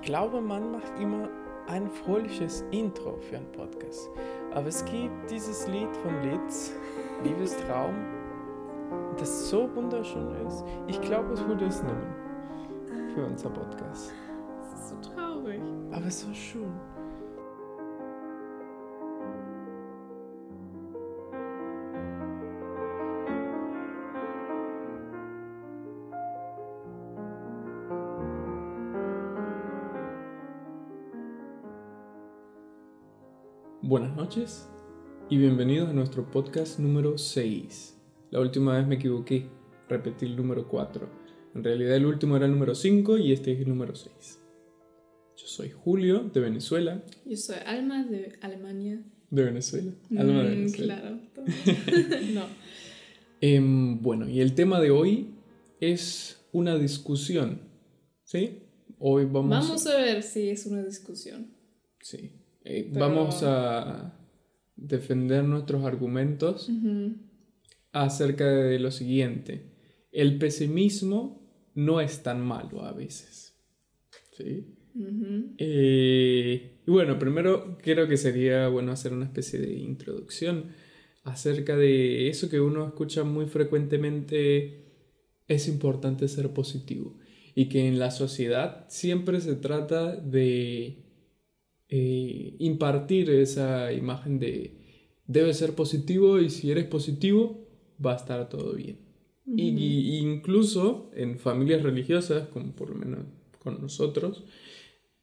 Ich glaube, man macht immer ein fröhliches Intro für einen Podcast. Aber es gibt dieses Lied von Litz, Liebestraum, das so wunderschön ist. Ich glaube, es würde es nehmen für unser Podcast. Das ist so traurig. Aber so schön. Buenas noches y bienvenidos a nuestro podcast número 6. La última vez me equivoqué, repetí el número 4. En realidad el último era el número 5 y este es el número 6. Yo soy Julio de Venezuela. Yo soy Alma de Alemania. De Venezuela. Alma de Mm, Venezuela. Claro. no. Em, bueno, y el tema de hoy es una discusión. ¿Sí? Hoy vamos, Vamos a ver si es una discusión. sí. Eh, Pero- vamos a defender nuestros argumentos acerca de lo siguiente. El pesimismo no es tan malo a veces. ¿Sí? Eh, y bueno, primero creo que sería bueno hacer una especie de introducción acerca de eso que uno escucha muy frecuentemente, es importante ser positivo y que en la sociedad siempre se trata de eh, impartir esa imagen de debes ser positivo y si eres positivo va a estar todo bien. Y, y incluso en familias religiosas, como por lo menos con nosotros,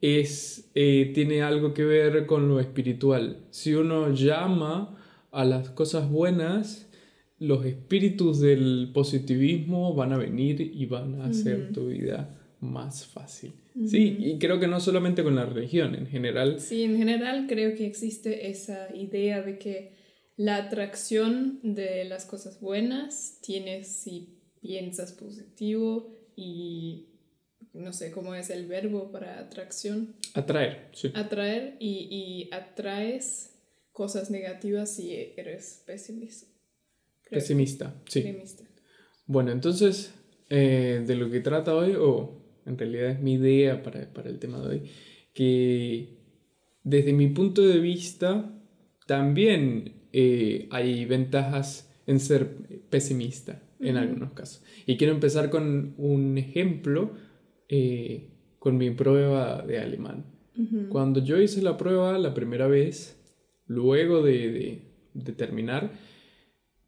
es, eh, tiene algo que ver con lo espiritual. Si uno llama a las cosas buenas, los espíritus del positivismo van a venir y van a hacer tu vida más fácil. Sí, y creo que no solamente con la religión, en general. Sí, en general creo que existe esa idea de que la atracción de las cosas buenas tienes si piensas positivo y no sé cómo es el verbo para atracción. Atraer, sí. Atraer y, y atraes cosas negativas si eres pesimista. Creo. Pesimista, sí. Pesimista. Bueno, entonces, eh, de lo que trata hoy, o en realidad es mi idea para, para el tema de hoy, que desde mi punto de vista también eh, hay ventajas en ser pesimista en Ujú. algunos casos. Y quiero empezar con un ejemplo eh, con mi prueba de alemán. Ujú. Cuando yo hice la prueba la primera vez, luego de, de- de terminar,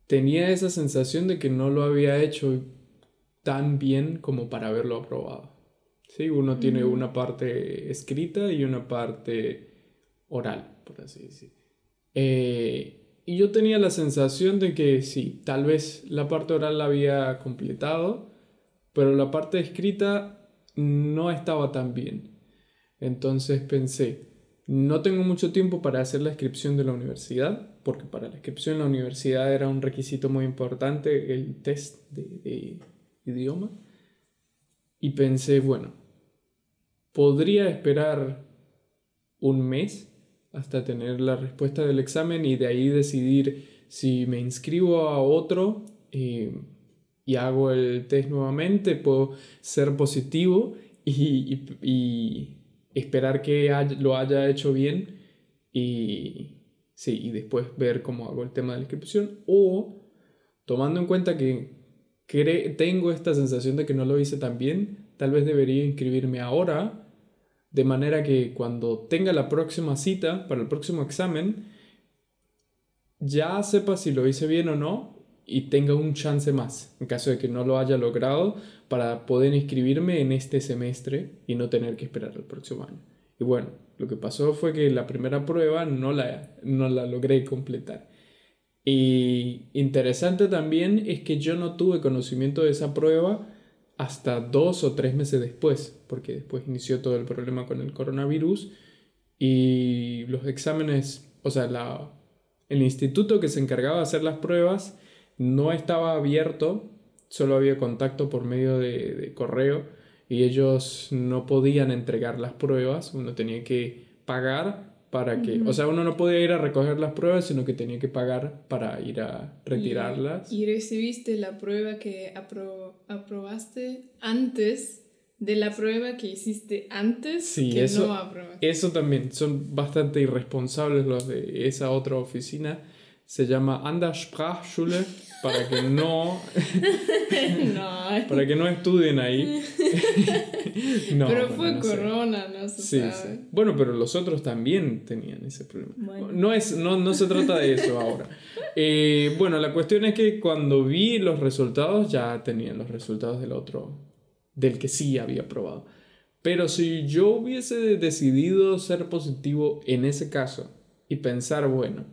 tenía esa sensación de que no lo había hecho tan bien como para haberlo aprobado. Sí, uno tiene una parte escrita y una parte oral, por así decir. Eh, y yo tenía la sensación de que sí, tal vez la parte oral la había completado, pero la parte escrita no estaba tan bien. Entonces pensé, no tengo mucho tiempo para hacer la inscripción de la universidad, porque para la inscripción en la universidad era un requisito muy importante el test de, de idioma. Y pensé, bueno, podría esperar un mes hasta tener la respuesta del examen y de ahí decidir si me inscribo a otro eh, y hago el test nuevamente, puedo ser positivo y, y- y esperar que lo haya hecho bien y, sí, y después ver cómo hago el tema de la inscripción. O tomando en cuenta que tengo esta sensación de que no lo hice tan bien, tal vez debería inscribirme ahora de manera que cuando tenga la próxima cita para el próximo examen, ya sepa si lo hice bien o no y tenga un chance más en caso de que no lo haya logrado para poder inscribirme en este semestre y no tener que esperar el próximo año. Y bueno, lo que pasó fue que la primera prueba no la, no la logré completar. Y interesante también es que yo no tuve conocimiento de esa prueba hasta dos o tres meses después, porque después inició todo el problema con el coronavirus y los exámenes, o sea, la, el instituto que se encargaba de hacer las pruebas no estaba abierto, solo había contacto por medio de, de correo y ellos no podían entregar las pruebas, uno tenía que pagar para que, Ujú. o sea, uno no podía ir a recoger las pruebas, sino que tenía que pagar para ir a retirarlas. Y, y recibiste la prueba que apro- aprobaste antes de la prueba que hiciste antes Sí, que eso- no aprobaste. Eso también, son bastante irresponsables los de esa otra oficina. Se llama Anderssprachschule para que no, no, para que no estudien ahí. No, pero bueno, fue no sé. corona, no se Sí, sabe. sí. Bueno, pero los otros también tenían ese problema. Bueno. No, es, no, no se trata de eso ahora. Eh, bueno, la cuestión es que cuando vi los resultados ya tenían los resultados del otro, del que sí había probado. Pero si yo hubiese decidido ser positivo en ese caso y pensar, bueno,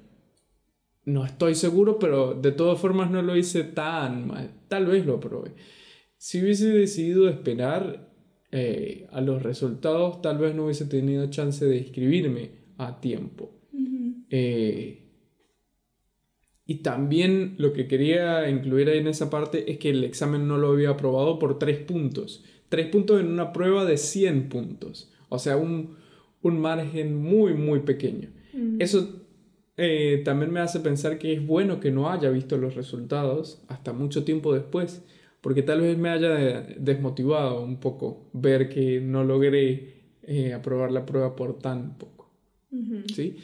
no estoy seguro, pero de todas formas no lo hice tan mal, tal vez lo probé. Si hubiese decidido esperar eh, a los resultados, tal vez no hubiese tenido chance de inscribirme a tiempo. Eh, y también lo que quería incluir ahí en esa parte es que el examen no lo había aprobado por 3 puntos. 3 puntos en una prueba de 100 puntos. O sea, un, un margen muy, muy pequeño. Eso eh, también me hace pensar que es bueno que no haya visto los resultados hasta mucho tiempo después, porque tal vez me haya de- desmotivado un poco ver que no logré eh, aprobar la prueba por tan poco. Ujú. ¿sí?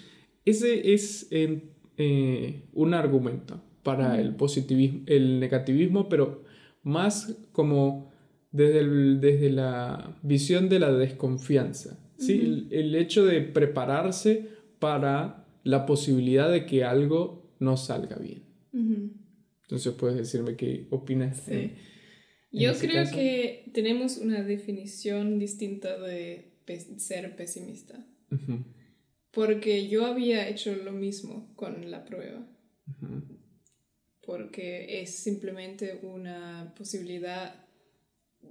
Ese es eh, un argumento para el positivismo, el negativismo, pero más como desde, el- desde la visión de la desconfianza. ¿sí? el, el hecho de prepararse para la posibilidad de que algo no salga bien. Entonces puedes decirme qué opinas. Sí. en Yo creo caso. que tenemos una definición distinta de ser pesimista. Porque yo había hecho lo mismo con la prueba. Porque es simplemente una posibilidad,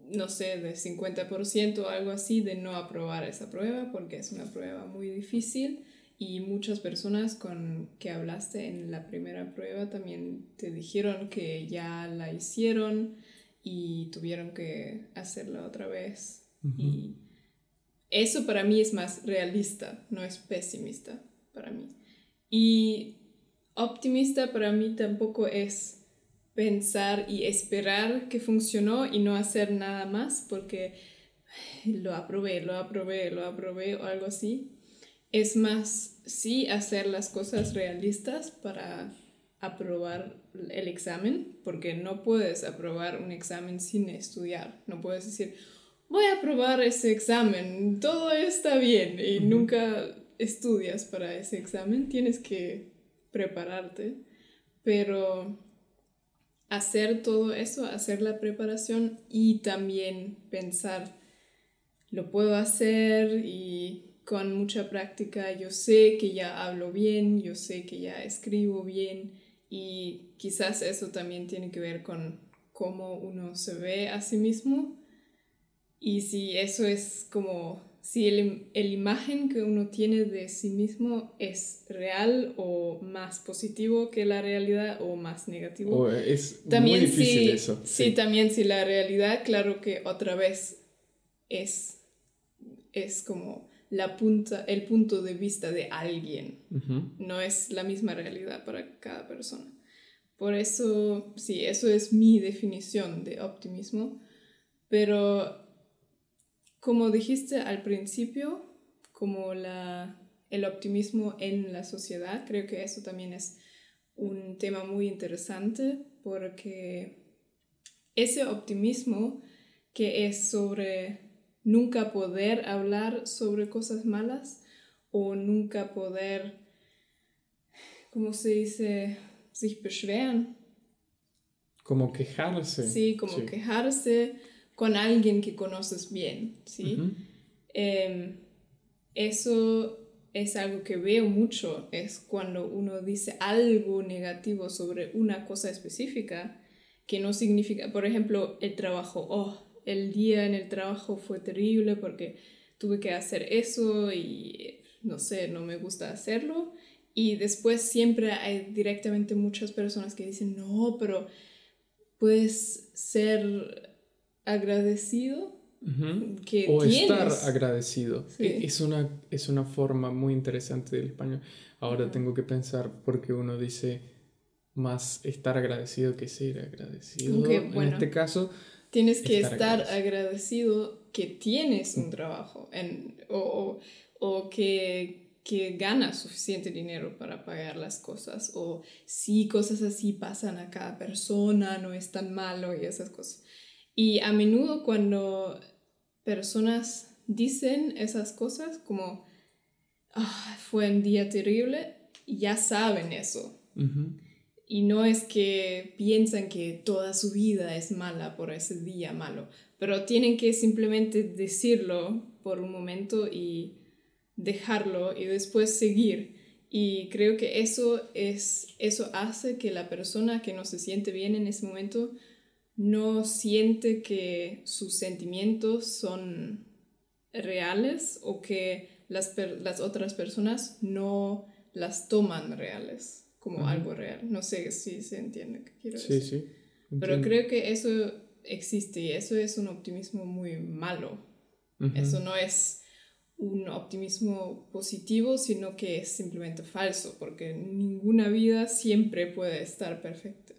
no sé, de 50% o algo así de no aprobar esa prueba, porque es una prueba muy difícil. Y muchas personas con que hablaste en la primera prueba también te dijeron que ya la hicieron y tuvieron que hacerla otra vez. Y eso para mí es más realista, no es pesimista para mí. Y optimista para mí tampoco es pensar y esperar que funcionó y no hacer nada más porque "Ay, lo aprobé, lo aprobé, lo aprobé o algo así. Es más, sí hacer las cosas realistas para aprobar el examen, porque no puedes aprobar un examen sin estudiar. No puedes decir, voy a aprobar ese examen, todo está bien y nunca estudias para ese examen, tienes que prepararte, pero hacer todo eso, hacer la preparación y también pensar, lo puedo hacer y con mucha práctica yo sé que ya hablo bien, yo sé que ya escribo bien y quizás eso también tiene que ver con cómo uno se ve a sí mismo y si eso es como, si el, el imagen que uno tiene de sí mismo es real o más positivo que la realidad o más negativo. O es También muy difícil si, eso. sí, también si la realidad, claro que otra vez es, es como la punta, el punto de vista de alguien, no es la misma realidad para cada persona. Por eso, sí, eso es mi definición de optimismo, pero como dijiste al principio, como la, el optimismo en la sociedad, creo que eso también es un tema muy interesante porque ese optimismo que es sobre nunca poder hablar sobre cosas malas o nunca poder, ¿cómo se dice? sich beschweren. Como quejarse. Sí, como Sí. quejarse con alguien que conoces bien, ¿sí? Em, eso es algo que veo mucho, es cuando uno dice algo negativo sobre una cosa específica que no significa, por ejemplo, el trabajo, oh, el día en el trabajo fue terrible porque tuve que hacer eso y no sé, no me gusta hacerlo. Y después siempre hay directamente muchas personas que dicen, no, pero puedes ser agradecido que O tienes. estar agradecido. Sí. E- Es, una, es una forma muy interesante del español. Ahora tengo que pensar porque uno dice más estar agradecido que ser agradecido. En este caso, Tienes que Estar estar, agradecido. que tienes un trabajo en, o, o, que, que ganas suficiente dinero para pagar las cosas o si cosas así pasan a cada persona, no es tan malo y esas cosas. Y a menudo cuando personas dicen esas cosas como ah, fue un día terrible, ya saben eso. Y no es que piensan que toda su vida es mala por ese día malo, pero tienen que simplemente decirlo por un momento y dejarlo y después seguir. Y creo que eso, es, eso hace que la persona que no se siente bien en ese momento no siente que sus sentimientos son reales o que las, las otras personas no las toman reales como algo real. No sé si se entiende qué quiero decir. Sí, sí. Pero creo que eso existe y eso es un optimismo muy malo. Eso no es un optimismo positivo, sino que es simplemente falso, porque ninguna vida siempre puede estar perfecta.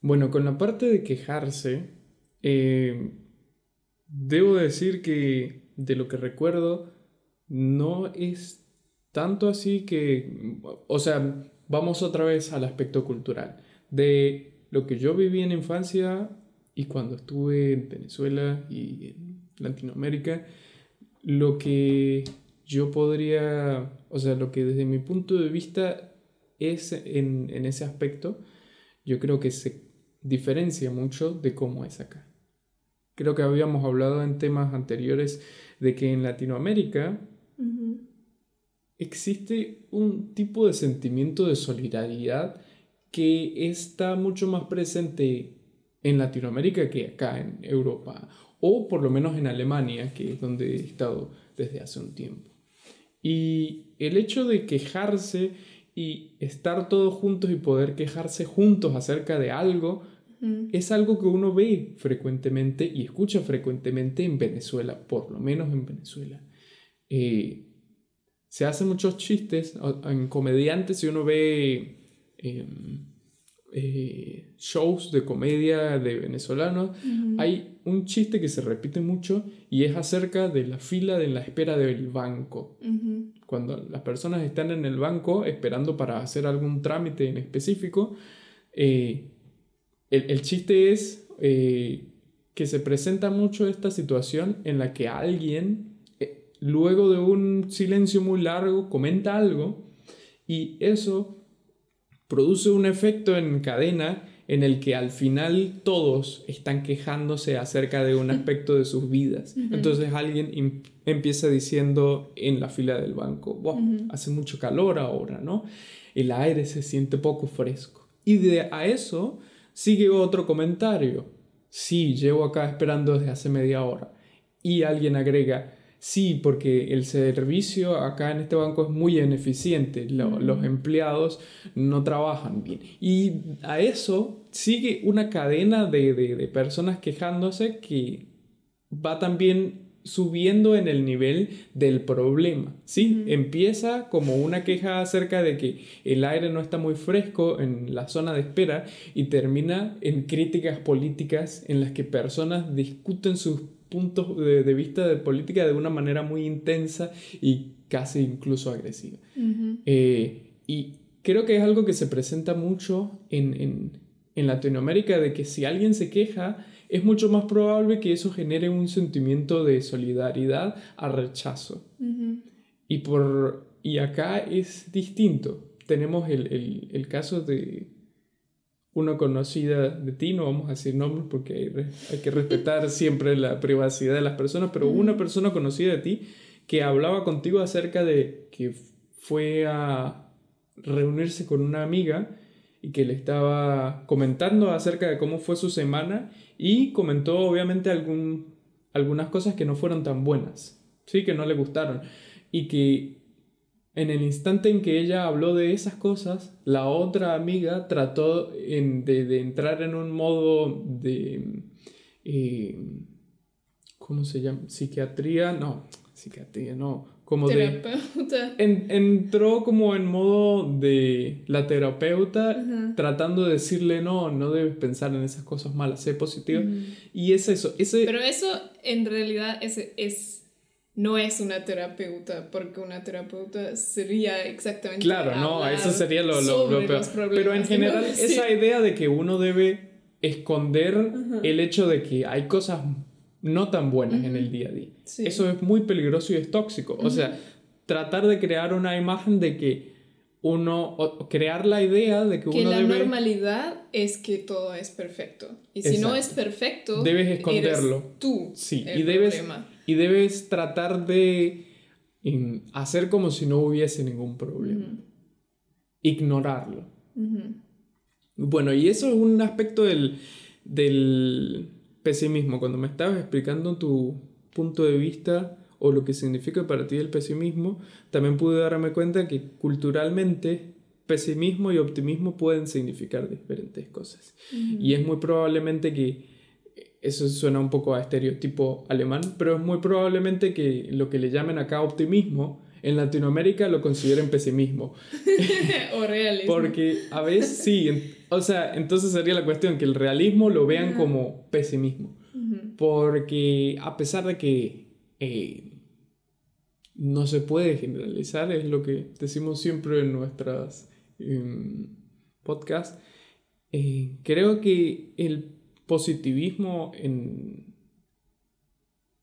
Bueno, con la parte de quejarse, eh, debo decir que de lo que recuerdo, no es tanto así que, o sea, vamos otra vez al aspecto cultural. De lo que yo viví en infancia y cuando estuve en Venezuela y en Latinoamérica, lo que yo podría, o sea, lo que desde mi punto de vista es en, en ese aspecto, yo creo que se diferencia mucho de cómo es acá. Creo que habíamos hablado en temas anteriores de que en Latinoamérica existe un tipo de sentimiento de solidaridad que está mucho más presente en Latinoamérica que acá en Europa o por lo menos en Alemania, que es donde he estado desde hace un tiempo. Y el hecho de quejarse y estar todos juntos y poder quejarse juntos acerca de algo es algo que uno ve frecuentemente y escucha frecuentemente en Venezuela, por lo menos en Venezuela. Eh, se hacen muchos chistes en comediantes y uno ve em, eh, shows de comedia de venezolanos, hay un chiste que se repite mucho y es acerca de la fila de la espera del banco. Cuando las personas están en el banco esperando para hacer algún trámite en específico, eh, el, chiste es eh, que se presenta mucho esta situación en la que alguien, luego de un silencio muy largo, comenta algo y eso produce un efecto en cadena en el que al final todos están quejándose acerca de un aspecto de sus vidas. Entonces alguien empieza diciendo en la fila del banco, wow, hace mucho calor ahora, ¿no? El aire se siente poco fresco. Y de a eso sigue otro comentario. Sí, llevo acá esperando desde hace media hora. Y alguien agrega, Sí, porque el servicio acá en este banco es muy ineficiente, los empleados no trabajan bien. Y a eso sigue una cadena de, personas quejándose que va también subiendo en el nivel del problema, ¿sí? Empieza como una queja acerca de que el aire no está muy fresco en la zona de espera y termina en críticas políticas en las que personas discuten sus puntos de, vista de política de una manera muy intensa y casi incluso agresiva. Eh, y creo que es algo que se presenta mucho en, Latinoamérica, de que si alguien se queja, es mucho más probable que eso genere un sentimiento de solidaridad a rechazo. y, por, y acá es distinto. Tenemos el caso de, una conocida de ti, no vamos a decir nombres porque hay, que respetar siempre la privacidad de las personas, pero una persona conocida de ti que hablaba contigo acerca de que fue a reunirse con una amiga y que le estaba comentando acerca de cómo fue su semana y comentó obviamente algún, algunas cosas que no fueron tan buenas, sí, que no le gustaron y que en el instante en que ella habló de esas cosas, la otra amiga trató de, entrar en un modo de... Eh, ¿Cómo se llama? Psiquiatría, no. psiquiatría, no, como de... Terapeuta. en- entró como en modo de la terapeuta tratando de decirle, no, no debes pensar en esas cosas malas, sé positivo. Ujú. Y es eso, ese... Pero eso en realidad es, es, no es una terapeuta, porque una terapeuta sería exactamente. Claro, no, eso sería lo, lo- peor. Pero en general, esa idea de que uno debe esconder el hecho de que hay cosas no tan buenas en el día a día. Sí. Eso es muy peligroso y es tóxico. O sea, tratar de crear una imagen de que uno, crear la idea de que, Que uno la debe, normalidad es que todo es perfecto. Y si no es perfecto, Debes eres esconderlo. tú. Sí, el y debes, problema. y debes tratar de hacer como si no hubiese ningún problema. Ignorarlo. Bueno, y eso es un aspecto del, del pesimismo. Cuando me estabas explicando tu punto de vista o lo que significa para ti el pesimismo, también pude darme cuenta que culturalmente pesimismo y optimismo pueden significar diferentes cosas. Y es muy probablemente que, eso suena un poco a estereotipo alemán, pero es muy probablemente que lo que le llamen acá optimismo, en Latinoamérica lo consideren pesimismo. o realismo. Porque a veces sí, o sea, entonces sería la cuestión que el realismo lo vean como pesimismo. Porque a pesar de que eh, no se puede generalizar, es lo que decimos siempre en nuestras em, podcasts, eh, creo que el positivismo en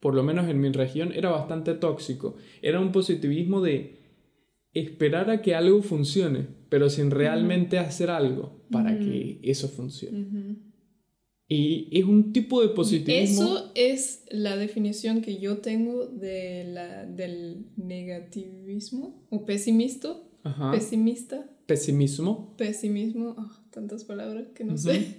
por lo menos en mi región era bastante tóxico. Era un positivismo de esperar a que algo funcione, pero sin realmente hacer algo para que eso funcione. Y es un tipo de positivismo. Eso es la definición que yo tengo de la, del negativismo o pesimista. Ajá. Pesimista. Pesimismo. Pesimismo. ah, tantas palabras que no Ujú. sé.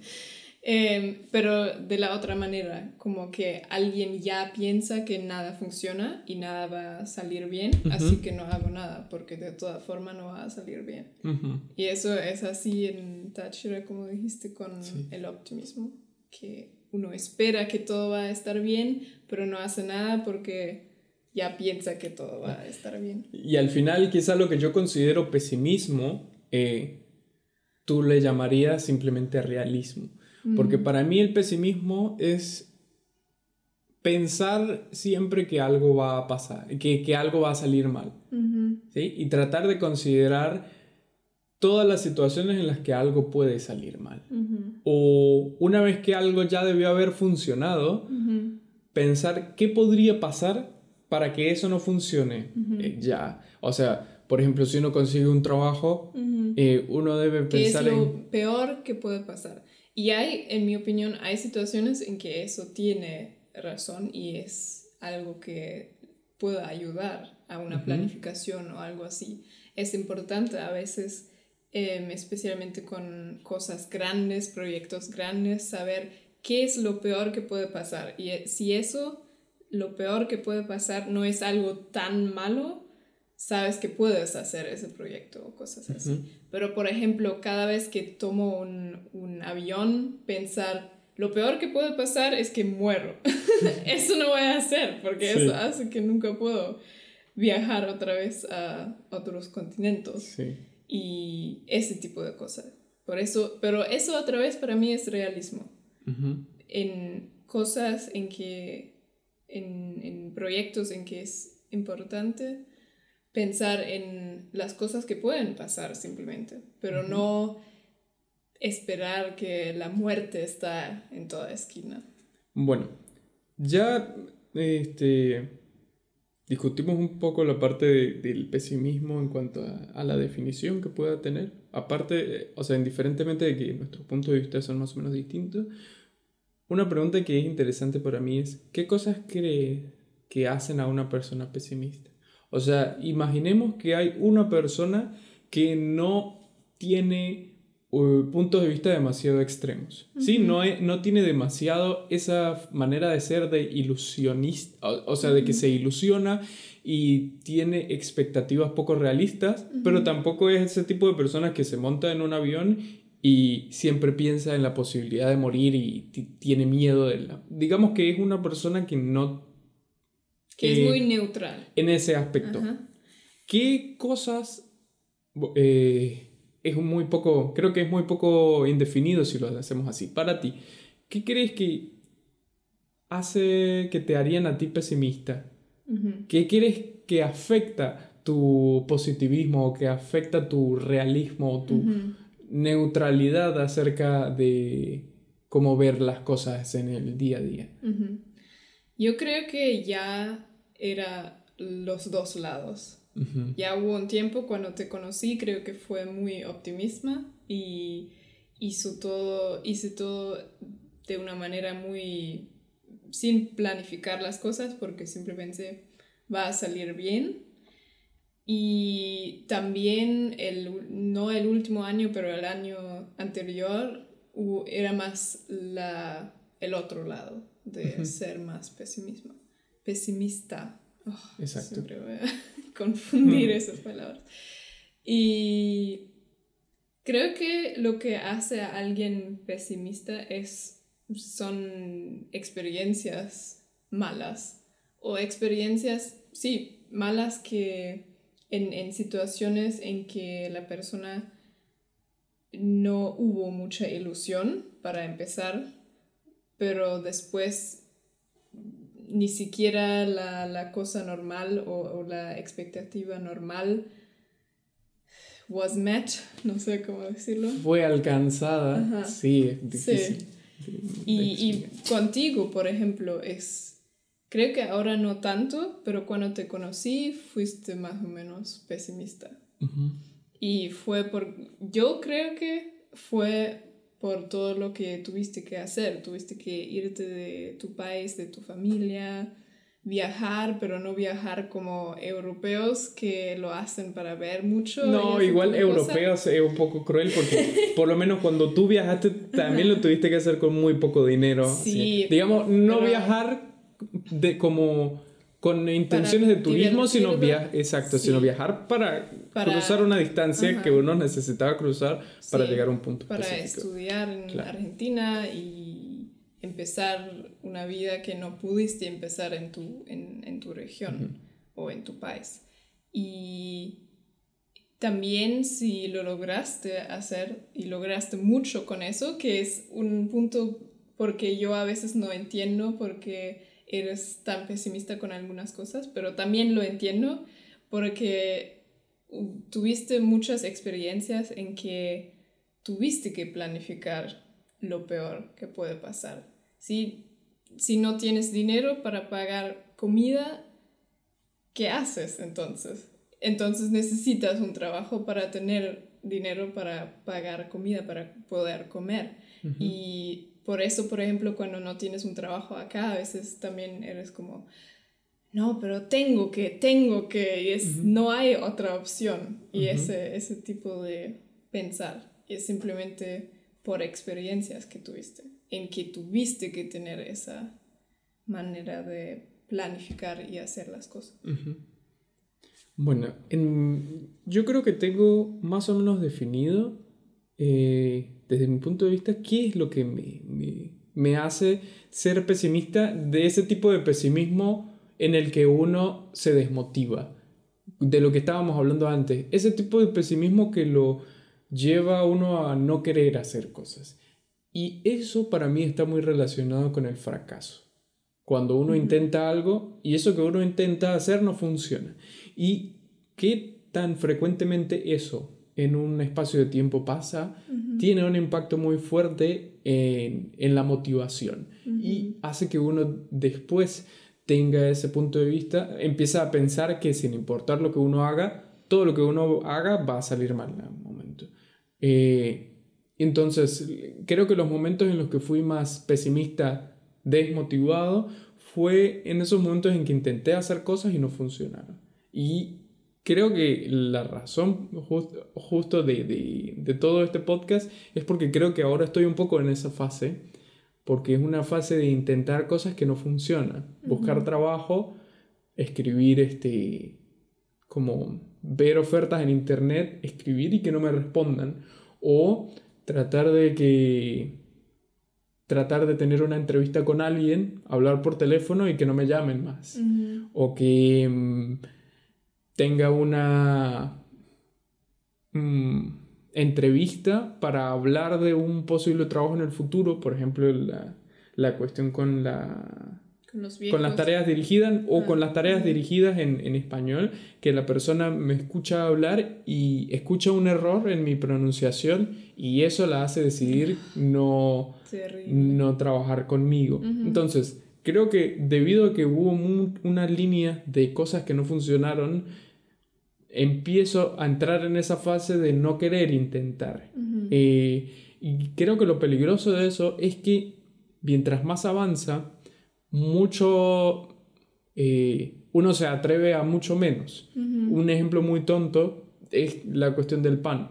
Em, pero de la otra manera, como que alguien ya piensa que nada funciona y nada va a salir bien, así que no hago nada, porque de toda forma no va a salir bien. Ujú. Y eso es así en Táchira, como dijiste, con Sí. el optimismo, que uno espera que todo va a estar bien, pero no hace nada porque ya piensa que todo va a estar bien. Y al final, quizá lo que yo considero pesimismo, eh, tú le llamarías simplemente realismo. Porque para mí el pesimismo es pensar siempre que algo va a pasar, que, que algo va a salir mal. ¿sí? Y tratar de considerar todas las situaciones en las que algo puede salir mal. ujú, O una vez que algo ya debió haber funcionado, ujú, pensar qué podría pasar para que eso no funcione eh, ya. O sea, por ejemplo, si uno consigue un trabajo, eh, uno debe ¿Qué es pensar lo en... peor que puede pasar? Y hay, en mi opinión, hay situaciones en que eso tiene razón y es algo que pueda ayudar a una planificación o algo así. Es importante a veces, em, especialmente con cosas grandes, proyectos grandes, saber qué es lo peor que puede pasar. Y eh, si eso, lo peor que puede pasar, no es algo tan malo, sabes que puedes hacer ese proyecto o cosas así. Ujú. Pero, por ejemplo, cada vez que tomo un, un avión, pensar, lo peor que puede pasar es que muero. eso no voy a hacer, porque Sí. eso hace que nunca puedo viajar otra vez a otros continentes Sí. Y ese tipo de cosas. Por eso, pero eso otra vez para mí es realismo. En cosas en que, en, en proyectos en que es importante pensar en las cosas que pueden pasar simplemente, pero no esperar que la muerte está en toda esquina. Bueno, ya este, discutimos un poco la parte de- del pesimismo en cuanto a, la definición que pueda tener. Aparte, eh, o sea, indiferentemente de que nuestros puntos de vista son más o menos distintos, una pregunta que es interesante para mí es, ¿qué cosas crees que hacen a una persona pesimista? O sea, imaginemos que hay una persona que no tiene uh, puntos de vista demasiado extremos. ¿sí? No, es- no tiene demasiado esa manera de ser de ilusionista, o, o sea, de que se ilusiona y tiene expectativas poco realistas, pero tampoco es ese tipo de personas que se monta en un avión y siempre piensa en la posibilidad de morir y ti- tiene miedo de la... Digamos que es una persona que no Que es muy neutral. En ese aspecto. ¿Qué cosas eh, es muy poco, creo que es muy poco indefinido si lo hacemos así. Para ti, ¿qué crees que hace que te harían a ti pesimista? ¿Qué crees que afecta tu positivismo o que afecta tu realismo o tu neutralidad acerca de cómo ver las cosas en el día a día? Yo creo que ya era los dos lados. Ya hubo un tiempo cuando te conocí, creo que fue muy optimista y hizo todo, hice todo de una manera muy sin planificar las cosas porque simplemente va a salir bien. Y también, el, no el último año, pero el año anterior, era más la, el otro lado de ser más pesimismo, pesimista. Oh, Exacto. Siempre confundir esas palabras. Y creo que lo que hace a alguien pesimista es, son experiencias malas o experiencias, sí, malas que en, en situaciones en que la persona no hubo mucha ilusión para empezar, pero después ni siquiera la, cosa normal o, la expectativa normal was met, no sé cómo decirlo. Fue alcanzada, sí, difícil. Y, contigo, por ejemplo, es, creo que ahora no tanto, pero cuando te conocí fuiste más o menos pesimista. Y fue por, yo creo que fue por todo lo que tuviste que hacer. Tuviste que irte de tu país, de tu familia, viajar, pero no viajar como europeos que lo hacen para ver mucho. No, igual europeos es un poco cruel porque por lo menos cuando tú viajaste también lo tuviste que hacer con muy poco dinero. Sí. Digamos, no viajar de como con intenciones de turismo, sino, via exacto, sino viajar para, cruzar una distancia que uno necesitaba cruzar para llegar a un punto Para estudiar en Argentina y empezar una vida que no pudiste empezar en tu, en, en tu región o en tu país. Y también si lo lograste hacer y lograste mucho con eso, que es un punto porque yo a veces no entiendo porque eres tan pesimista con algunas cosas, pero también lo entiendo porque tuviste muchas experiencias en que tuviste que planificar lo peor que puede pasar. Si, si no tienes dinero para pagar comida, ¿qué haces entonces? Entonces necesitas un trabajo para tener dinero para pagar comida, para poder comer. Y por eso, por ejemplo, cuando no tienes un trabajo acá, a veces también eres como, no, pero tengo que, tengo que, y es, no hay otra opción. Y ese, ese tipo de pensar es simplemente por experiencias que tuviste, en que tuviste que tener esa manera de planificar y hacer las cosas. Bueno, yo creo que tengo más o menos definido eh, desde mi punto de vista, ¿qué es lo que me, hace ser pesimista de ese tipo de pesimismo en el que uno se desmotiva? De lo que estábamos hablando antes. Ese tipo de pesimismo que lo lleva a uno a no querer hacer cosas. Y eso para mí está muy relacionado con el fracaso. Cuando uno intenta algo y eso que uno intenta hacer no funciona. ¿Y qué tan frecuentemente eso en un espacio de tiempo pasa, tiene un impacto muy fuerte en, en la motivación y hace que uno después tenga ese punto de vista, empieza a pensar que sin importar lo que uno haga, todo lo que uno haga va a salir mal en algún momento. Eh, entonces, creo que los momentos en los que fui más pesimista, desmotivado, fue en esos momentos en que intenté hacer cosas y no funcionaron. Y creo que la razón justo de, todo este podcast es porque creo que ahora estoy un poco en esa fase, porque es una fase de intentar cosas que no funcionan, buscar trabajo, escribir este, como ver ofertas en internet, escribir y que no me respondan, o tratar de que tratar de tener una entrevista con alguien, hablar por teléfono y que no me llamen más. O que mm, tenga una mm, entrevista para hablar de un posible trabajo en el futuro, por ejemplo, la, la cuestión con la Con los con las tareas dirigidas o Ah, con las tareas ujú. dirigidas en, en español, que la persona me escucha hablar y escucha un error en mi pronunciación y eso la hace decidir no, Terrible. no trabajar conmigo. Entonces, creo que debido a que hubo una línea de cosas que no funcionaron, empiezo a entrar en esa fase de no querer intentar. Eh, y creo que lo peligroso de eso es que mientras más avanza, mucho eh, uno se atreve a mucho menos. Un ejemplo muy tonto es la cuestión del pan.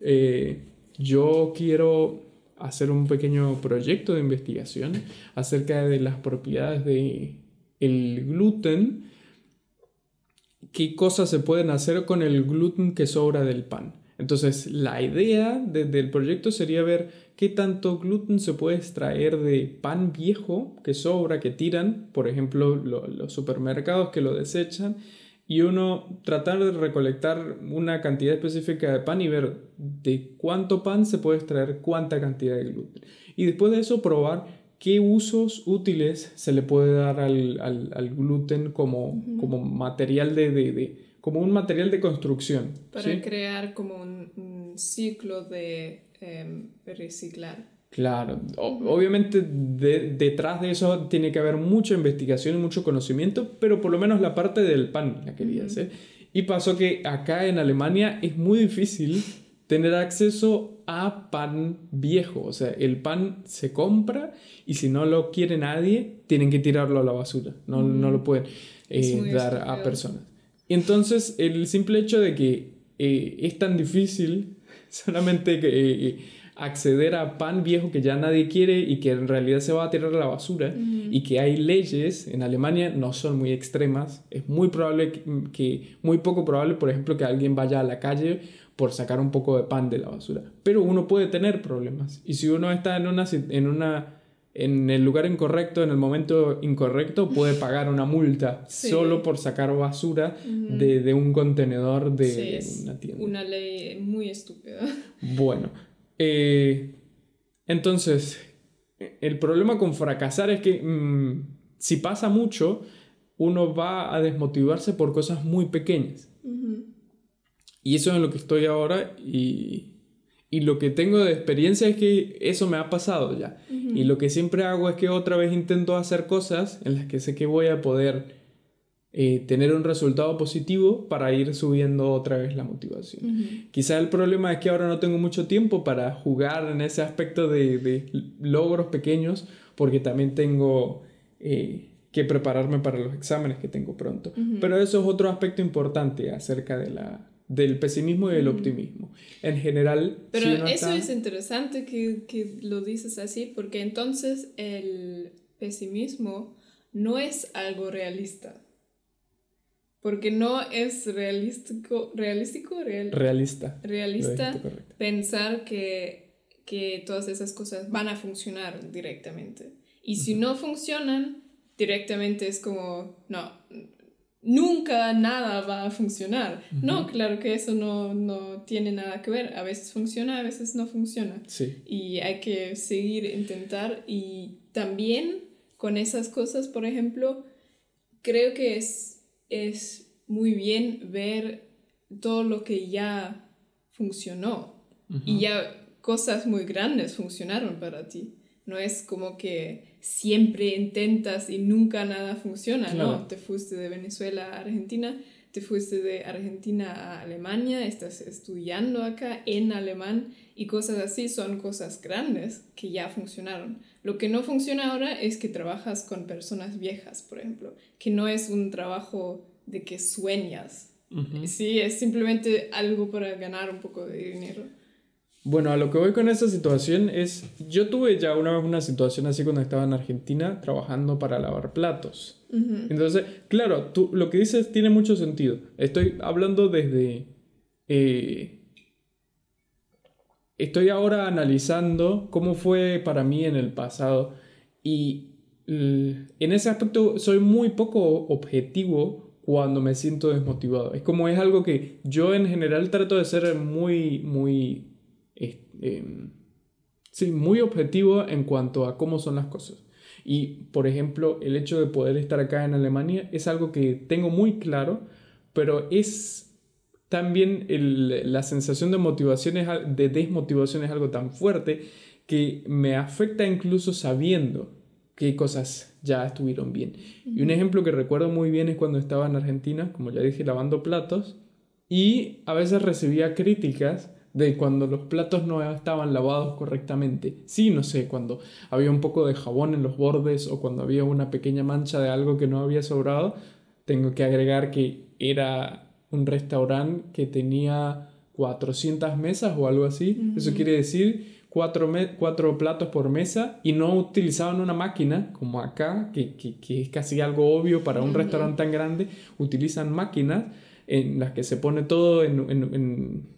Eh, yo quiero hacer un pequeño proyecto de investigación acerca de las propiedades de el gluten, qué cosas se pueden hacer con el gluten que sobra del pan. Entonces, la idea de- del proyecto sería ver qué tanto gluten se puede extraer de pan viejo que sobra, que tiran, por ejemplo, lo- los supermercados que lo desechan, y uno tratar de recolectar una cantidad específica de pan y ver de cuánto pan se puede extraer cuánta cantidad de gluten. Y después de eso probar qué usos útiles se le puede dar al, al- al gluten como, como material de, de- de- como un material de construcción. Para ¿sí? crear como un, un ciclo de em, reciclar. Claro, o- obviamente de- detrás de eso tiene que haber mucha investigación y mucho conocimiento, pero por lo menos la parte del pan la quería Ujú. hacer. Y pasó que acá en Alemania es muy difícil tener acceso a pan viejo, o sea, el pan se compra y si no lo quiere nadie, tienen que tirarlo a la basura, no, no lo pueden eh, dar a personas. Entonces, el simple hecho de que eh, es tan difícil solamente que, eh, acceder a pan viejo que ya nadie quiere y que en realidad se va a tirar a la basura y que hay leyes en Alemania no son muy extremas, es muy probable que, que- muy poco probable, por ejemplo, que alguien vaya a la calle por sacar un poco de pan de la basura, pero uno puede tener problemas y si uno está en una en una en el lugar incorrecto, en el momento incorrecto, puede pagar una multa Sí. solo por sacar basura de, de un contenedor de Sí, es una tienda. una ley muy estúpida. Bueno, eh, entonces, el problema con fracasar es que mm, si pasa mucho, uno va a desmotivarse por cosas muy pequeñas. Y eso es en lo que estoy ahora y, y lo que tengo de experiencia es que eso me ha pasado ya. Ujú. Y lo que siempre hago es que otra vez intento hacer cosas en las que sé que voy a poder eh, tener un resultado positivo para ir subiendo otra vez la motivación. Ujú. Quizá el problema es que ahora no tengo mucho tiempo para jugar en ese aspecto de, de logros pequeños, porque también tengo eh, que prepararme para los exámenes que tengo pronto. Ujú. Pero eso es otro aspecto importante acerca de la, del pesimismo y el Ujú. optimismo. En general, Pero si uno eso está- es interesante que, que lo dices así, porque entonces el pesimismo no es algo realista. Porque no es realístico, realístico, real- realista. Realista pensar que, que todas esas cosas van a funcionar directamente. Y si no funcionan, directamente es como, no, nunca nada va a funcionar. No, claro que eso no, no tiene nada que ver. A veces funciona, a veces no funciona. Sí. Y hay que seguir, intentar. Y también con esas cosas, por ejemplo, creo que es, es muy bien ver todo lo que ya funcionó. Y ya cosas muy grandes funcionaron para ti. No es como que siempre intentas y nunca nada funciona, Claro. ¿no? Te fuiste de Venezuela a Argentina, te fuiste de Argentina a Alemania, estás estudiando acá en alemán y cosas así son cosas grandes que ya funcionaron. Lo que no funciona ahora es que trabajas con personas viejas, por ejemplo, que no es un trabajo de que sueñas. Sí, es simplemente algo para ganar un poco de dinero. Bueno, a lo que voy con esa situación es, yo tuve ya una vez una situación así cuando estaba en Argentina trabajando para lavar platos. Entonces, claro, tú, lo que dices tiene mucho sentido. Estoy hablando desde... eh, estoy ahora analizando cómo fue para mí en el pasado y en ese aspecto soy muy poco objetivo cuando me siento desmotivado. Es como es algo que yo en general trato de ser muy, muy, em, sí, muy objetivo en cuanto a cómo son las cosas. Y, por ejemplo, el hecho de poder estar acá en Alemania es algo que tengo muy claro, pero es también la sensación de motivación, de desmotivación es algo tan fuerte que me afecta incluso sabiendo qué cosas ya estuvieron bien. Y un ejemplo que recuerdo muy bien es cuando estaba en Argentina, como ya dije, lavando platos, y a veces recibía críticas de cuando los platos no estaban lavados correctamente. Sí, no sé, cuando había un poco de jabón en los bordes o cuando había una pequeña mancha de algo que no había sobrado, tengo que agregar que era un restaurante que tenía 400 mesas o algo así. Eso quiere decir cuatro, cuatro, platos por mesa y no utilizaban una máquina como acá, que, que, es casi algo obvio para un restaurante tan grande. Utilizan máquinas en las que se pone todo en, en en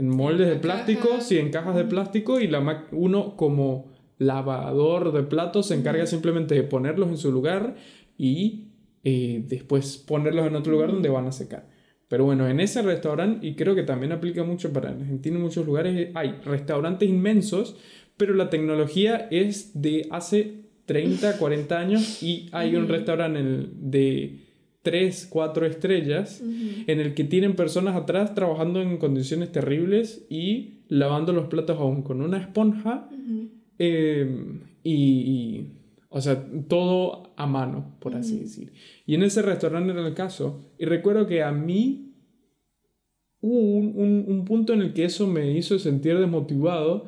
moldes de plástico, sí, en cajas de plástico y la uno como lavador de platos se encarga simplemente de ponerlos en su lugar y eh, después ponerlos en otro lugar donde van a secar. Pero bueno, en ese restaurante, y creo que también aplica mucho para Argentina en muchos lugares, hay restaurantes inmensos, pero la tecnología es de hace 30, 40 años y hay un restaurante de tres, cuatro estrellas, en el que tienen personas atrás trabajando en condiciones terribles y lavando los platos aún con una esponja em, y, o sea, todo a mano, por así decir. Y en ese restaurante era el caso. Y recuerdo que a mí hubo un, un, punto en el que eso me hizo sentir desmotivado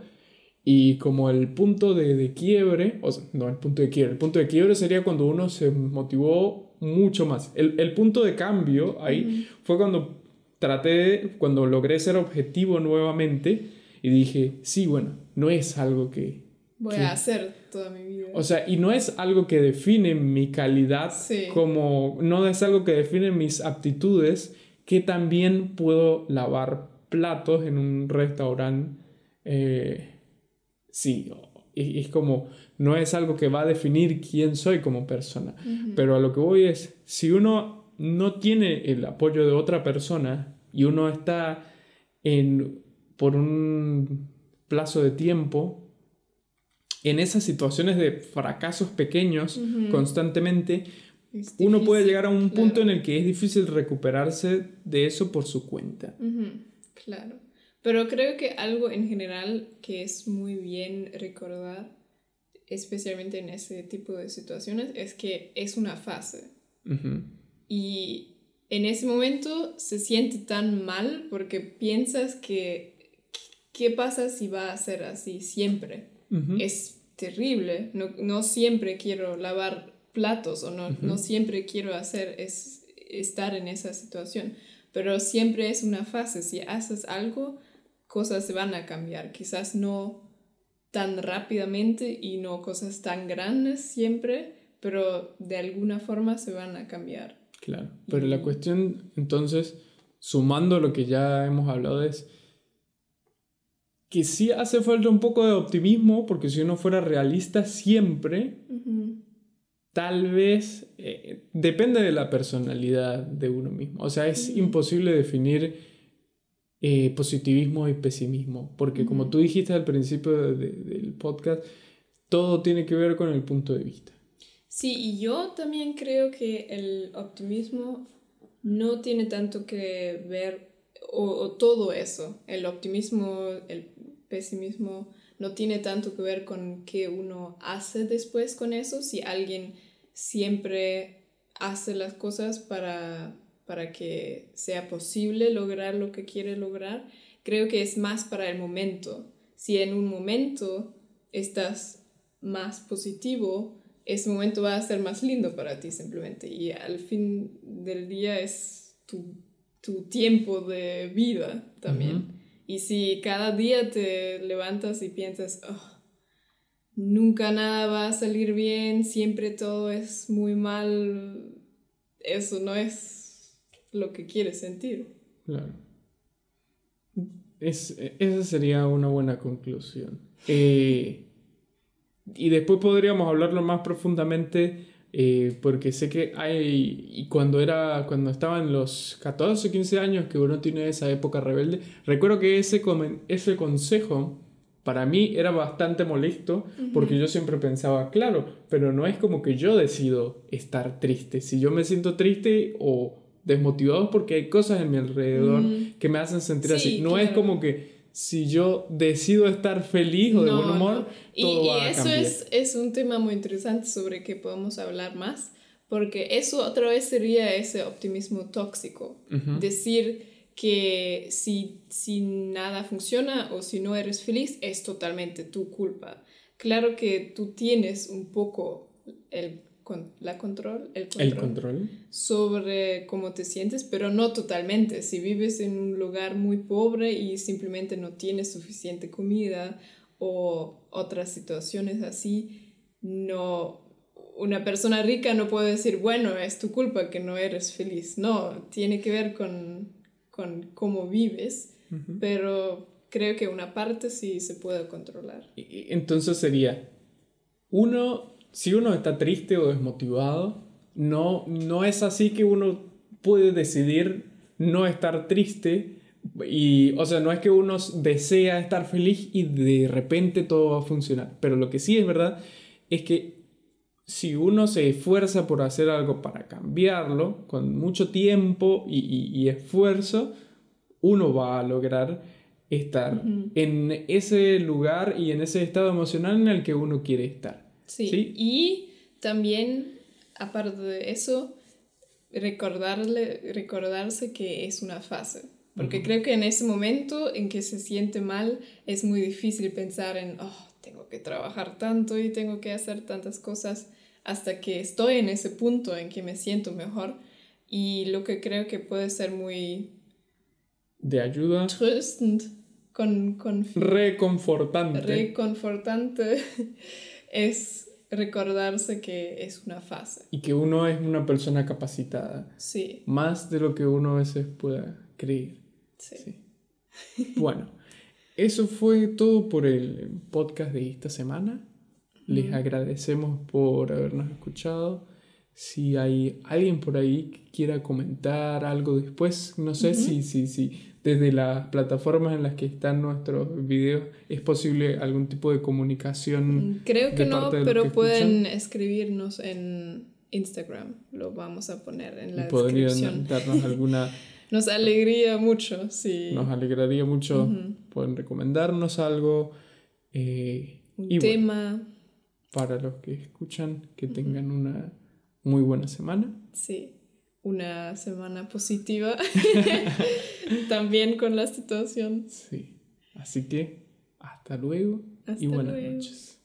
y como el punto de, de, quiebre, o sea, no el punto de quiebre, el punto de quiebre sería cuando uno se motivó mucho más. El, el punto de cambio ahí fue cuando traté, cuando logré ser objetivo nuevamente y dije, sí, bueno, no es algo que... Voy a hacer toda mi vida. O sea, y no es algo que define mi calidad como... No es algo que define mis aptitudes, que también puedo lavar platos en un restaurante. Eh, sí, es como no es algo que va a definir quién soy como persona. Pero a lo que voy es, si uno no tiene el apoyo de otra persona y uno está en, por un plazo de tiempo en esas situaciones de fracasos pequeños constantemente, uno puede llegar a un punto en el que es difícil recuperarse de eso por su cuenta. Claro. Pero creo que algo en general que es muy bien recordar especialmente en ese tipo de situaciones, es que es una fase. Y en ese momento se siente tan mal porque piensas que, ¿qué pasa si va a ser así siempre? Es terrible. No, no, siempre quiero lavar platos o no, no siempre quiero hacer es estar en esa situación. Pero siempre es una fase. Si haces algo, cosas se van a cambiar. Quizás no tan rápidamente y no cosas tan grandes siempre, pero de alguna forma se van a cambiar. Claro, pero la cuestión entonces, sumando lo que ya hemos hablado, es que sí hace falta un poco de optimismo, porque si uno fuera realista siempre, tal vez eh, depende de la personalidad de uno mismo. O sea, es imposible definir eh, positivismo y pesimismo, porque como tú dijiste al principio del podcast, todo tiene que ver con el punto de vista. Sí, y yo también creo que el optimismo no tiene tanto que ver, o, todo eso, el optimismo, el pesimismo, no tiene tanto que ver con qué uno hace después con eso, si alguien siempre hace las cosas para para que sea posible lograr lo que quiere lograr, creo que es más para el momento. Si en un momento estás más positivo, ese momento va a ser más lindo para ti simplemente. Y al fin del día es tu, tiempo de vida también. Y si cada día te levantas y piensas, oh, nunca nada va a salir bien, siempre todo es muy mal, eso no es lo que quieres sentir. Claro. Es, esa sería una buena conclusión. Eh, y después podríamos hablarlo más profundamente eh, porque sé que hay, y cuando era, cuando estaba en los 14 o 15 años que uno tiene esa época rebelde, recuerdo que ese, ese consejo para mí era bastante molesto porque yo siempre pensaba, claro, pero no es como que yo decido estar triste. Si yo me siento triste o desmotivado porque hay cosas en mi alrededor que me hacen sentir así. No es como que si yo decido estar feliz o de buen humor, todo y, va y eso a Es, es un tema muy interesante sobre que podemos hablar más, porque eso otra vez sería ese optimismo tóxico. Decir que si, si nada funciona o si no eres feliz, es totalmente tu culpa. Claro que tú tienes un poco el la control, el control, el control, sobre cómo te sientes, pero no totalmente. Si vives en un lugar muy pobre y simplemente no tienes suficiente comida o otras situaciones así, no una persona rica no puede decir, bueno, es tu culpa que no eres feliz. No, tiene que ver con con cómo vives, pero creo que una parte sí se puede controlar. Entonces sería, uno, si uno está triste o desmotivado, no, no es así que uno puede decidir no estar triste y, o sea, no es que uno desea estar feliz y de repente todo va a funcionar, pero lo que sí es verdad es que si uno se esfuerza por hacer algo para cambiarlo, con mucho tiempo y, esfuerzo, uno va a lograr estar en ese lugar y en ese estado emocional en el que uno quiere estar. Sí. Y también, aparte de eso, recordarle, recordarse que es una fase. Porque creo que en ese momento en que se siente mal es muy difícil pensar en, oh, tengo que trabajar tanto y tengo que hacer tantas cosas hasta que estoy en ese punto en que me siento mejor. Y lo que creo que puede ser muy... De ayuda. Tröstend. Con, con, reconfortante. Reconfortante es recordarse que es una fase. Y que uno es una persona capacitada. Sí. Más de lo que uno a veces pueda creer. Sí. sí. bueno, eso fue todo por el podcast de esta semana. Les agradecemos por habernos escuchado. Si hay alguien por ahí que quiera comentar algo después, no sé si, si, si desde las plataformas en las que están nuestros videos es posible algún tipo de comunicación. Mm, creo que no, pero pueden escribirnos en Instagram. Lo vamos a poner en la y podrían darnos alguna... Nos alegraría mucho, sí. Nos alegraría mucho. Pueden recomendarnos algo. Eh, Un tema para los que escuchan, que tengan una muy buena semana. Sí, una semana positiva también con la situación. Sí, así que hasta luego y buenas noches.